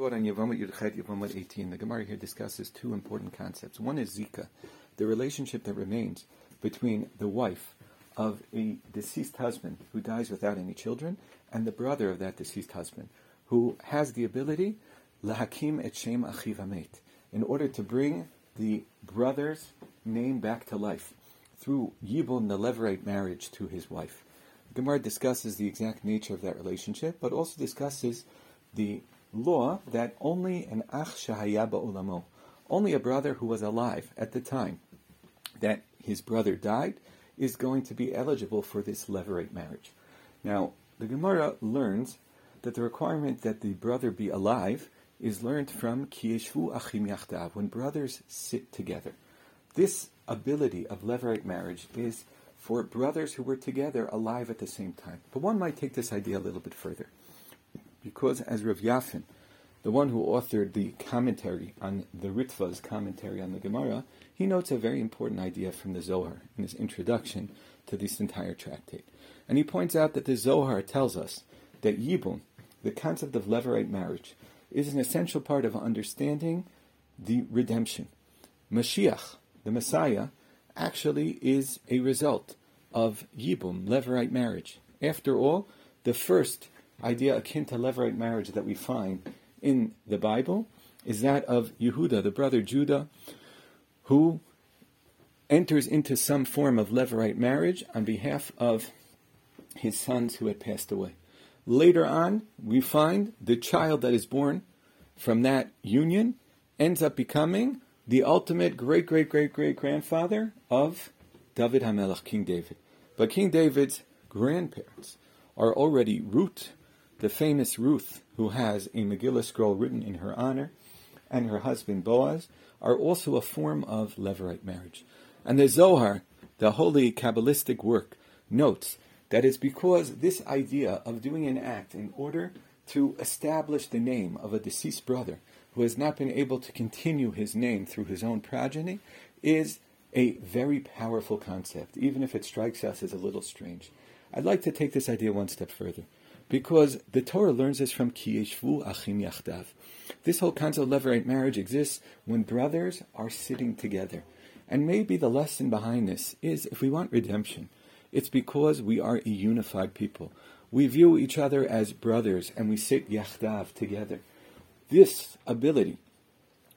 On Yevamot Yudchet Yevamot 18, the Gemara here discusses two important concepts. One is Zika, the relationship that remains between the wife of a deceased husband who dies without any children and the brother of that deceased husband who has the ability lahakim et shem achiv in order to bring the brother's name back to life through yibum, the levirate marriage to his wife. The Gemara discusses the exact nature of that relationship, but also discusses the law that only an ach shahaya ba'olamo, only a brother who was alive at the time that his brother died, is going to be eligible for this levirate marriage. Now, the Gemara learns that the requirement that the brother be alive is learned from kiyeshvu achim yachdav, when brothers sit together. This ability of levirate marriage is for brothers who were together alive at the same time. But one might take this idea a little bit further because as Rav Yafin, the one who authored the commentary on the Ritva's commentary on the Gemara, he notes a very important idea from the Zohar in his introduction to this entire tractate. And he points out that the Zohar tells us that Yibum, the concept of levirate marriage, is an essential part of understanding the redemption. Mashiach, the Messiah, actually is a result of Yibum, levirate marriage. After all, the first idea akin to levirate marriage that we find in the Bible is that of Yehuda, the brother Judah, who enters into some form of levirate marriage on behalf of his sons who had passed away. Later on, we find the child that is born from that union ends up becoming the ultimate great great great great grandfather of David Hamelech, King David. But King David's grandparents are already Ruth, the famous Ruth, who has a Megillah scroll written in her honor, and her husband Boaz, are also a form of levirate marriage. And the Zohar, the holy Kabbalistic work, notes that it's because this idea of doing an act in order to establish the name of a deceased brother who has not been able to continue his name through his own progeny is a very powerful concept, even if it strikes us as a little strange. I'd like to take this idea one step further. Because the Torah learns this from Kiyeshvu Achim Yachdav. This whole concept of levirate marriage exists when brothers are sitting together. And maybe the lesson behind this is if we want redemption, it's because we are a unified people. We view each other as brothers and we sit Yachdav together. This ability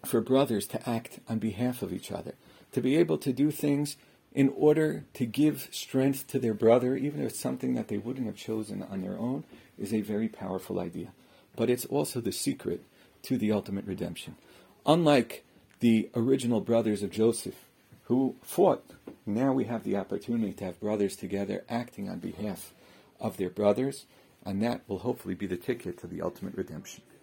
for brothers to act on behalf of each other, to be able to do things in order to give strength to their brother, even if it's something that they wouldn't have chosen on their own, is a very powerful idea. But it's also the secret to the ultimate redemption. Unlike the original brothers of Joseph, who fought, now we have the opportunity to have brothers together acting on behalf of their brothers, and that will hopefully be the ticket to the ultimate redemption.